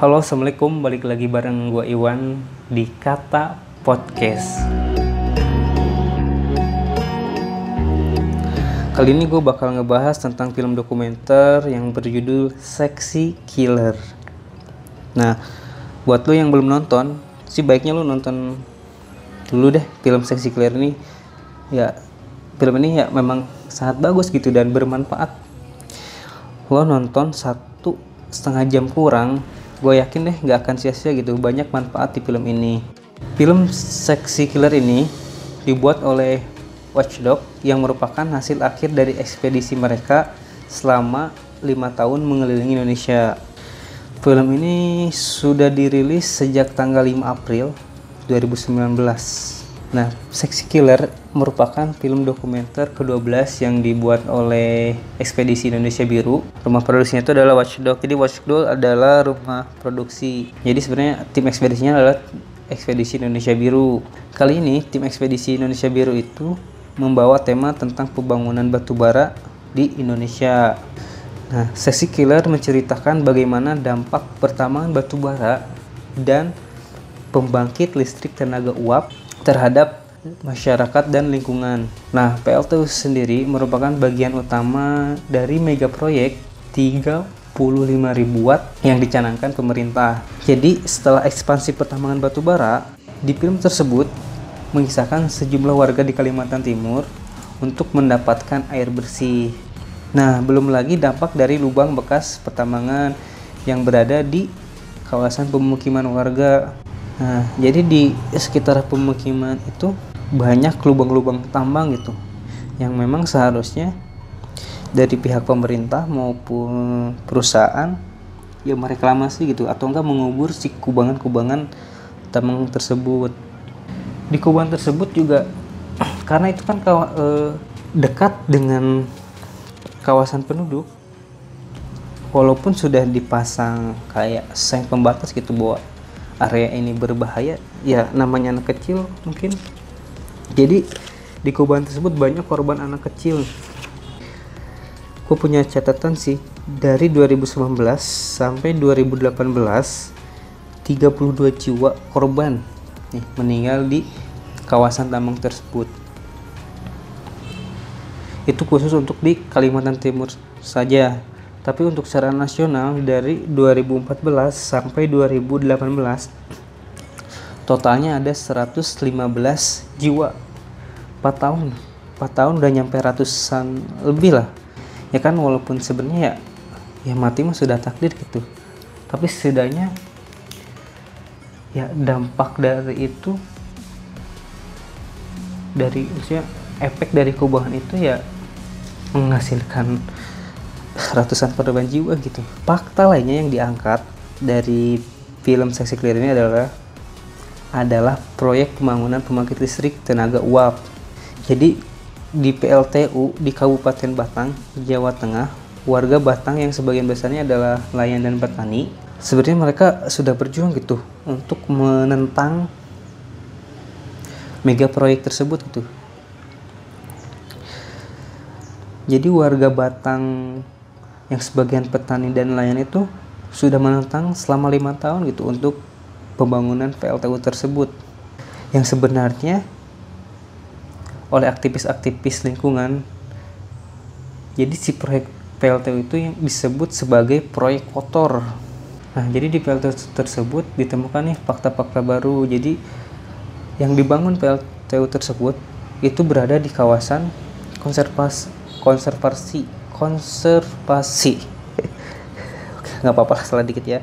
Halo, assalamualaikum. Balik lagi bareng gue Iwan di Kata Podcast. Kali ini gue bakal ngebahas tentang film dokumenter yang berjudul Sexy Killer. Nah, buat lo yang belum nonton, sih baiknya lo nonton dulu deh film Sexy Killer ini. Ya, film ini ya memang sangat bagus gitu dan bermanfaat. Lo nonton satu setengah jam kurang, gue yakin deh nggak akan sia-sia gitu. Banyak manfaat di film ini. Film Sexy Killer ini dibuat oleh Watchdog yang merupakan hasil akhir dari ekspedisi mereka selama lima tahun mengelilingi Indonesia. Film ini sudah dirilis sejak tanggal 5 April 2019. Nah, Sexy Killer merupakan film dokumenter ke-12 yang dibuat oleh Ekspedisi Indonesia Biru. Rumah produksinya itu adalah Watchdog. Jadi Watchdog adalah rumah produksi. Jadi sebenarnya tim ekspedisinya adalah Ekspedisi Indonesia Biru. Kali ini tim Ekspedisi Indonesia Biru itu membawa tema tentang pembangunan batu bara di Indonesia. Nah, sesi killer menceritakan bagaimana dampak pertambangan batu bara dan pembangkit listrik tenaga uap terhadap masyarakat dan lingkungan. Nah, PLTU sendiri merupakan bagian utama dari mega proyek 35.000 watt yang dicanangkan pemerintah. Jadi, setelah ekspansi pertambangan batu bara, di film tersebut mengisahkan sejumlah warga di Kalimantan Timur untuk mendapatkan air bersih. Nah, belum lagi dampak dari lubang bekas pertambangan yang berada di kawasan pemukiman warga. Nah, jadi di sekitar pemukiman itu banyak lubang-lubang tambang gitu yang memang seharusnya dari pihak pemerintah maupun perusahaan yang mereklamasi gitu atau enggak mengubur si kubangan-kubangan tambang tersebut. Di kuburan tersebut juga karena itu kan kawa, eh, dekat dengan kawasan penduduk walaupun sudah dipasang kayak seng pembatas gitu bahwa area ini berbahaya ya namanya anak kecil mungkin jadi di kuburan tersebut banyak korban anak kecil gue punya catatan sih dari 2019 sampai 2018 32 jiwa korban nih meninggal di kawasan tambang tersebut. Itu khusus untuk di Kalimantan Timur saja. Tapi untuk secara nasional dari 2014 sampai 2018 totalnya ada 115 jiwa. 4 tahun 4 tahun udah nyampe ratusan lebih lah. Ya kan walaupun sebenarnya ya ya mati mah sudah takdir gitu. Tapi setidaknya ya dampak dari itu dari usia efek dari kubuhan itu ya menghasilkan ratusan korban jiwa gitu fakta lainnya yang diangkat dari film Seksi Clear ini adalah adalah proyek pembangunan pembangkit listrik tenaga uap jadi di PLTU di Kabupaten Batang Jawa Tengah warga Batang yang sebagian besarnya adalah nelayan dan petani sebenarnya mereka sudah berjuang gitu untuk menentang mega proyek tersebut gitu. Jadi warga Batang yang sebagian petani dan nelayan itu sudah menentang selama lima tahun gitu untuk pembangunan PLTU tersebut yang sebenarnya oleh aktivis-aktivis lingkungan jadi si proyek PLTU itu yang disebut sebagai proyek kotor Nah, jadi di PLTU tersebut ditemukan nih fakta-fakta baru. Jadi yang dibangun PLTU tersebut itu berada di kawasan konservasi konservasi konservasi. Nggak apa-apa lah salah dikit ya.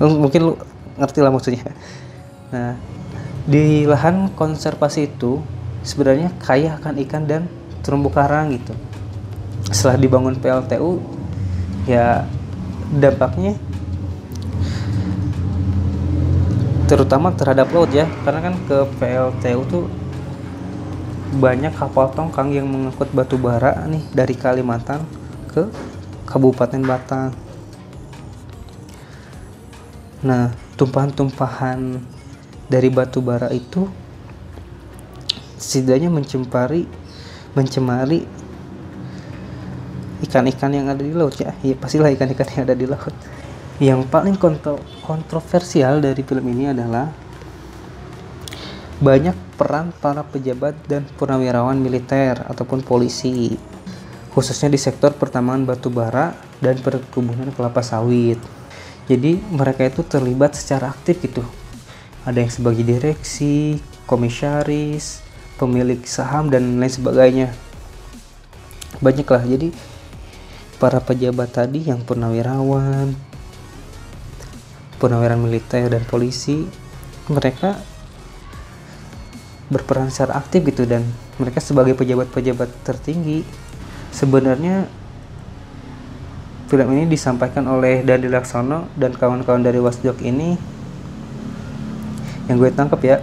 Mungkin lu ngerti lah maksudnya. Nah, di lahan konservasi itu sebenarnya kaya akan ikan dan terumbu karang gitu. Setelah dibangun PLTU, ya dampaknya terutama terhadap laut ya karena kan ke PLTU tuh banyak kapal tongkang yang mengangkut batu bara nih dari Kalimantan ke Kabupaten Batang. Nah, tumpahan-tumpahan dari batu bara itu setidaknya mencemari mencemari ikan-ikan yang ada di laut ya. Ya pastilah ikan-ikan yang ada di laut. yang paling kontro kontroversial dari film ini adalah banyak peran para pejabat dan purnawirawan militer ataupun polisi khususnya di sektor pertambangan batu bara dan perkebunan kelapa sawit. Jadi mereka itu terlibat secara aktif gitu. Ada yang sebagai direksi, komisaris, pemilik saham dan lain sebagainya. Banyaklah. Jadi para pejabat tadi yang purnawirawan, purnawirawan militer dan polisi, mereka berperan secara aktif gitu dan mereka sebagai pejabat-pejabat tertinggi sebenarnya film ini disampaikan oleh Dandi Laksono dan kawan-kawan dari Wasdok ini yang gue tangkap ya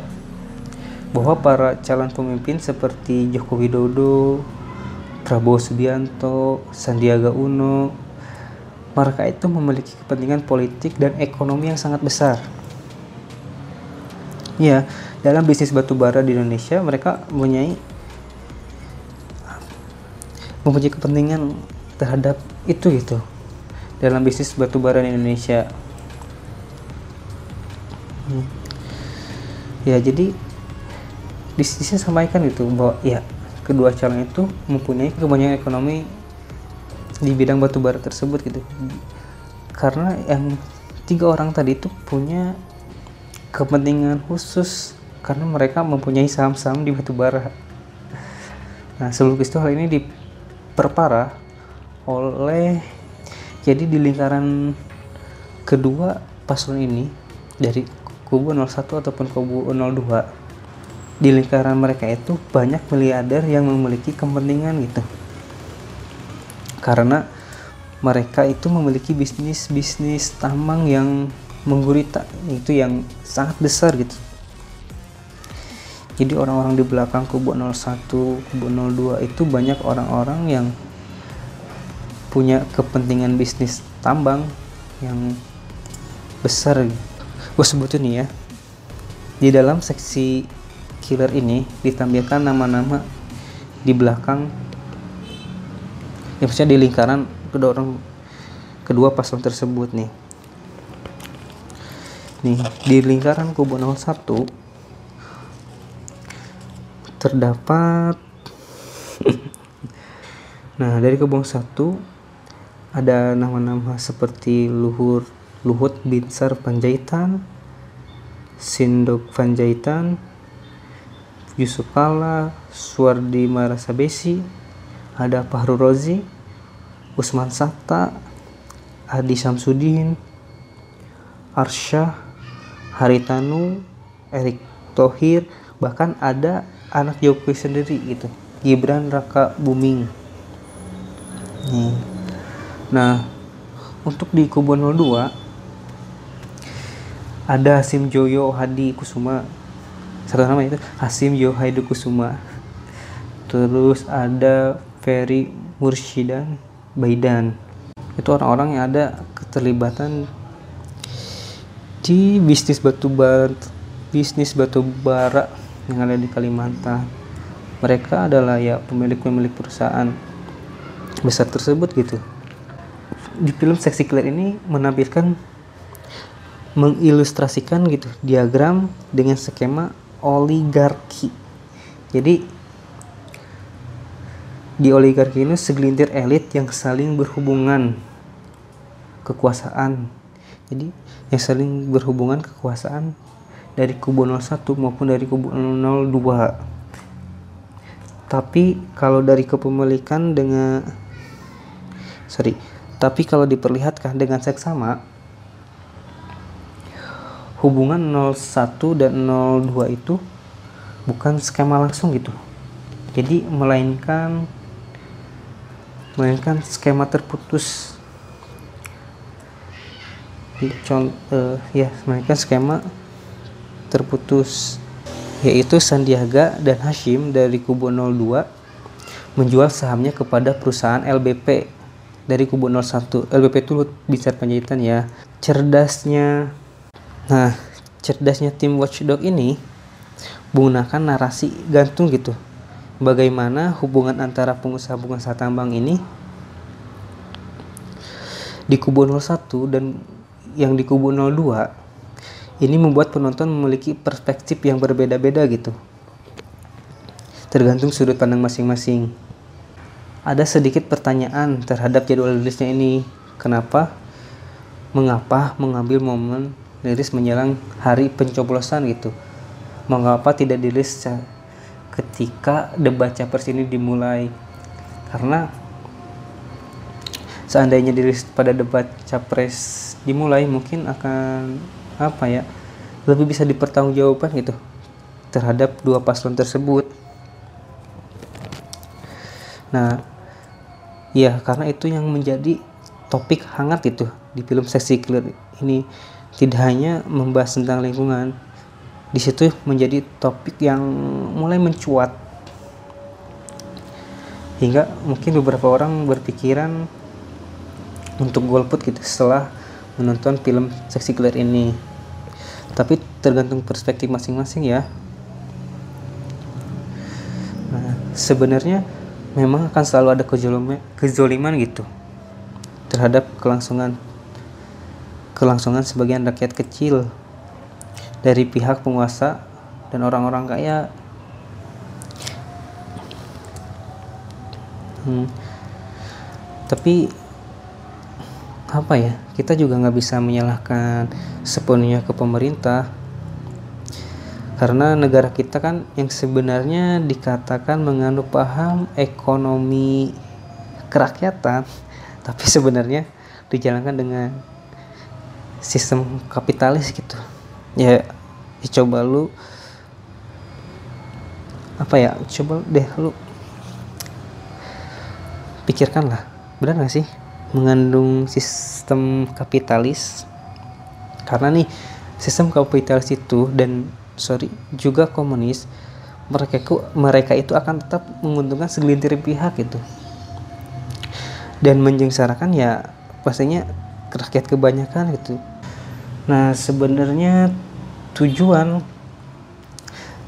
bahwa para calon pemimpin seperti Joko Widodo, Prabowo Subianto, Sandiaga Uno, mereka itu memiliki kepentingan politik dan ekonomi yang sangat besar. Ya, dalam bisnis batubara di Indonesia mereka mempunyai mempunyai kepentingan terhadap itu gitu dalam bisnis batubara di Indonesia. Hmm. Ya jadi di sini sampaikan itu bahwa ya kedua calon itu mempunyai kebanyakan ekonomi di bidang batubara tersebut gitu. Karena yang tiga orang tadi itu punya kepentingan khusus karena mereka mempunyai saham-saham di batubara. Nah, sebelum itu hal ini di diperparah oleh jadi di lingkaran kedua paslon ini dari kubu 01 ataupun kubu 02 di lingkaran mereka itu banyak miliarder yang memiliki kepentingan gitu karena mereka itu memiliki bisnis-bisnis tambang yang menggurita. Itu yang sangat besar gitu. Jadi orang-orang di belakang kubu 01 kubu 02 itu banyak orang-orang yang punya kepentingan bisnis tambang yang besar. Gue sebut ini ya. Di dalam seksi killer ini ditampilkan nama-nama di belakang. Ya maksudnya di lingkaran kedua orang kedua paslon tersebut nih nih di lingkaran kubu 01 terdapat nah dari kebun satu ada nama-nama seperti Luhur Luhut Binsar Panjaitan Sindok Panjaitan Yusuf Kala Suwardi Marasabesi ada Fahru Rozi Usman Sabta Adi Samsudin Arsyah Haritanu Erik Tohir bahkan ada anak Jokowi sendiri gitu Gibran Raka Buming. Nah untuk di kubu 02 ada Hasim Joyo Hadi Kusuma. Satu nama itu Hasim Hadi Kusuma. Terus ada Ferry Murshidan Baidan. Itu orang-orang yang ada keterlibatan di bisnis batu bara bisnis batu bara yang ada di Kalimantan. Mereka adalah ya pemilik-pemilik perusahaan besar tersebut gitu. Di film Seksi Killer ini menampilkan mengilustrasikan gitu diagram dengan skema oligarki. Jadi di oligarki ini segelintir elit yang saling berhubungan kekuasaan jadi yang saling berhubungan kekuasaan dari kubu 01 maupun dari kubu 02 tapi kalau dari kepemilikan dengan sorry tapi kalau diperlihatkan dengan seksama hubungan 01 dan 02 itu bukan skema langsung gitu. Jadi melainkan melainkan skema terputus contoh uh, ya melainkan skema terputus yaitu Sandiaga dan Hashim dari kubu 02 menjual sahamnya kepada perusahaan LBP dari kubu 01 LBP itu bisa penjahitan ya. Cerdasnya nah cerdasnya tim watchdog ini menggunakan narasi gantung gitu. Bagaimana hubungan antara pengusaha-pengusaha tambang ini di kubu 01 dan yang di kubu 02 ini membuat penonton memiliki perspektif yang berbeda-beda gitu. Tergantung sudut pandang masing-masing. Ada sedikit pertanyaan terhadap jadwal rilisnya ini. Kenapa? Mengapa mengambil momen rilis menjelang hari pencoblosan gitu? Mengapa tidak dirilis ketika debat capres ini dimulai? Karena seandainya dirilis pada debat capres dimulai mungkin akan apa ya lebih bisa dipertanggungjawabkan gitu terhadap dua paslon tersebut. Nah ya karena itu yang menjadi topik hangat itu di film Sexy Killer ini. Tidak hanya membahas tentang lingkungan di situ menjadi topik yang mulai mencuat. Hingga mungkin beberapa orang berpikiran untuk golput gitu setelah menonton film Sexy Killer ini. Tapi tergantung perspektif masing-masing ya. Nah, sebenarnya memang akan selalu ada kezoliman gitu terhadap kelangsungan kelangsungan sebagian rakyat kecil dari pihak penguasa dan orang-orang kaya. Hmm. tapi apa ya kita juga nggak bisa menyalahkan sepenuhnya ke pemerintah. Karena negara kita kan yang sebenarnya dikatakan mengandung paham ekonomi kerakyatan tapi sebenarnya dijalankan dengan sistem kapitalis gitu. Ya, ya coba lu apa ya coba deh lu pikirkan lah. Benar gak sih mengandung sistem kapitalis. Karena nih sistem kapitalis itu dan sorry juga komunis mereka itu mereka itu akan tetap menguntungkan segelintir pihak itu. Dan menyengsarakan ya pastinya rakyat kebanyakan gitu. Nah sebenarnya tujuan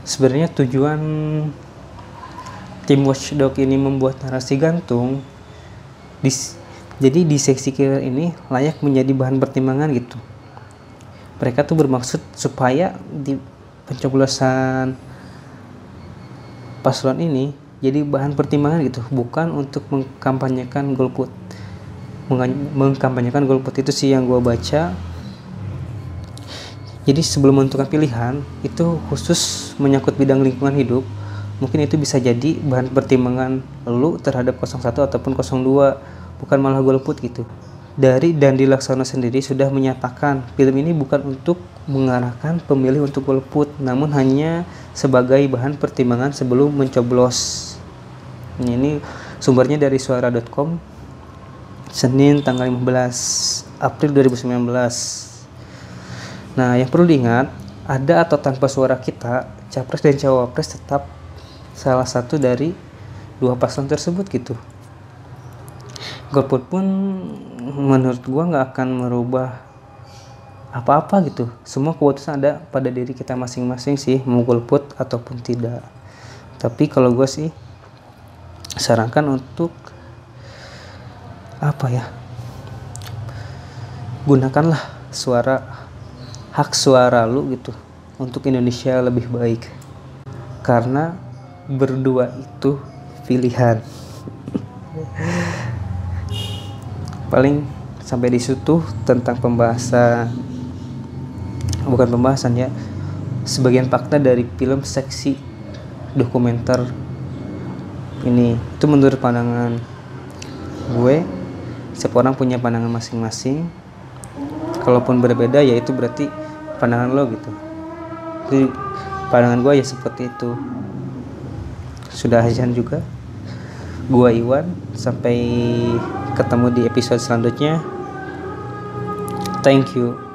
sebenarnya tujuan tim watchdog ini membuat narasi gantung di, jadi di seksi killer ini layak menjadi bahan pertimbangan gitu. Mereka tuh bermaksud supaya di pencoblosan paslon ini jadi bahan pertimbangan gitu bukan untuk mengkampanyekan golput. Mengkampanyekan golput itu sih yang gue baca. Jadi sebelum menentukan pilihan itu khusus menyangkut bidang lingkungan hidup, mungkin itu bisa jadi bahan pertimbangan lu terhadap 01 ataupun 02, bukan malah golput gitu. Dari dan dilaksana sendiri sudah menyatakan film ini bukan untuk mengarahkan pemilih untuk golput, namun hanya sebagai bahan pertimbangan sebelum mencoblos. Ini sumbernya dari suara.com Senin tanggal 15 April 2019 Nah, yang perlu diingat, ada atau tanpa suara kita, capres dan cawapres tetap salah satu dari dua paslon tersebut gitu. Golput pun menurut gua nggak akan merubah apa-apa gitu. Semua keputusan ada pada diri kita masing-masing sih, mau golput ataupun tidak. Tapi kalau gue sih sarankan untuk apa ya? Gunakanlah suara hak suara lu gitu untuk Indonesia lebih baik karena berdua itu pilihan paling sampai di situ tentang pembahasan bukan pembahasan ya sebagian fakta dari film seksi dokumenter ini. Itu menurut pandangan gue setiap orang punya pandangan masing-masing. Kalaupun berbeda ya itu berarti pandangan lo gitu. Jadi pandangan gue ya seperti itu. Sudah azan juga gua Iwan sampai ketemu di episode selanjutnya. Thank you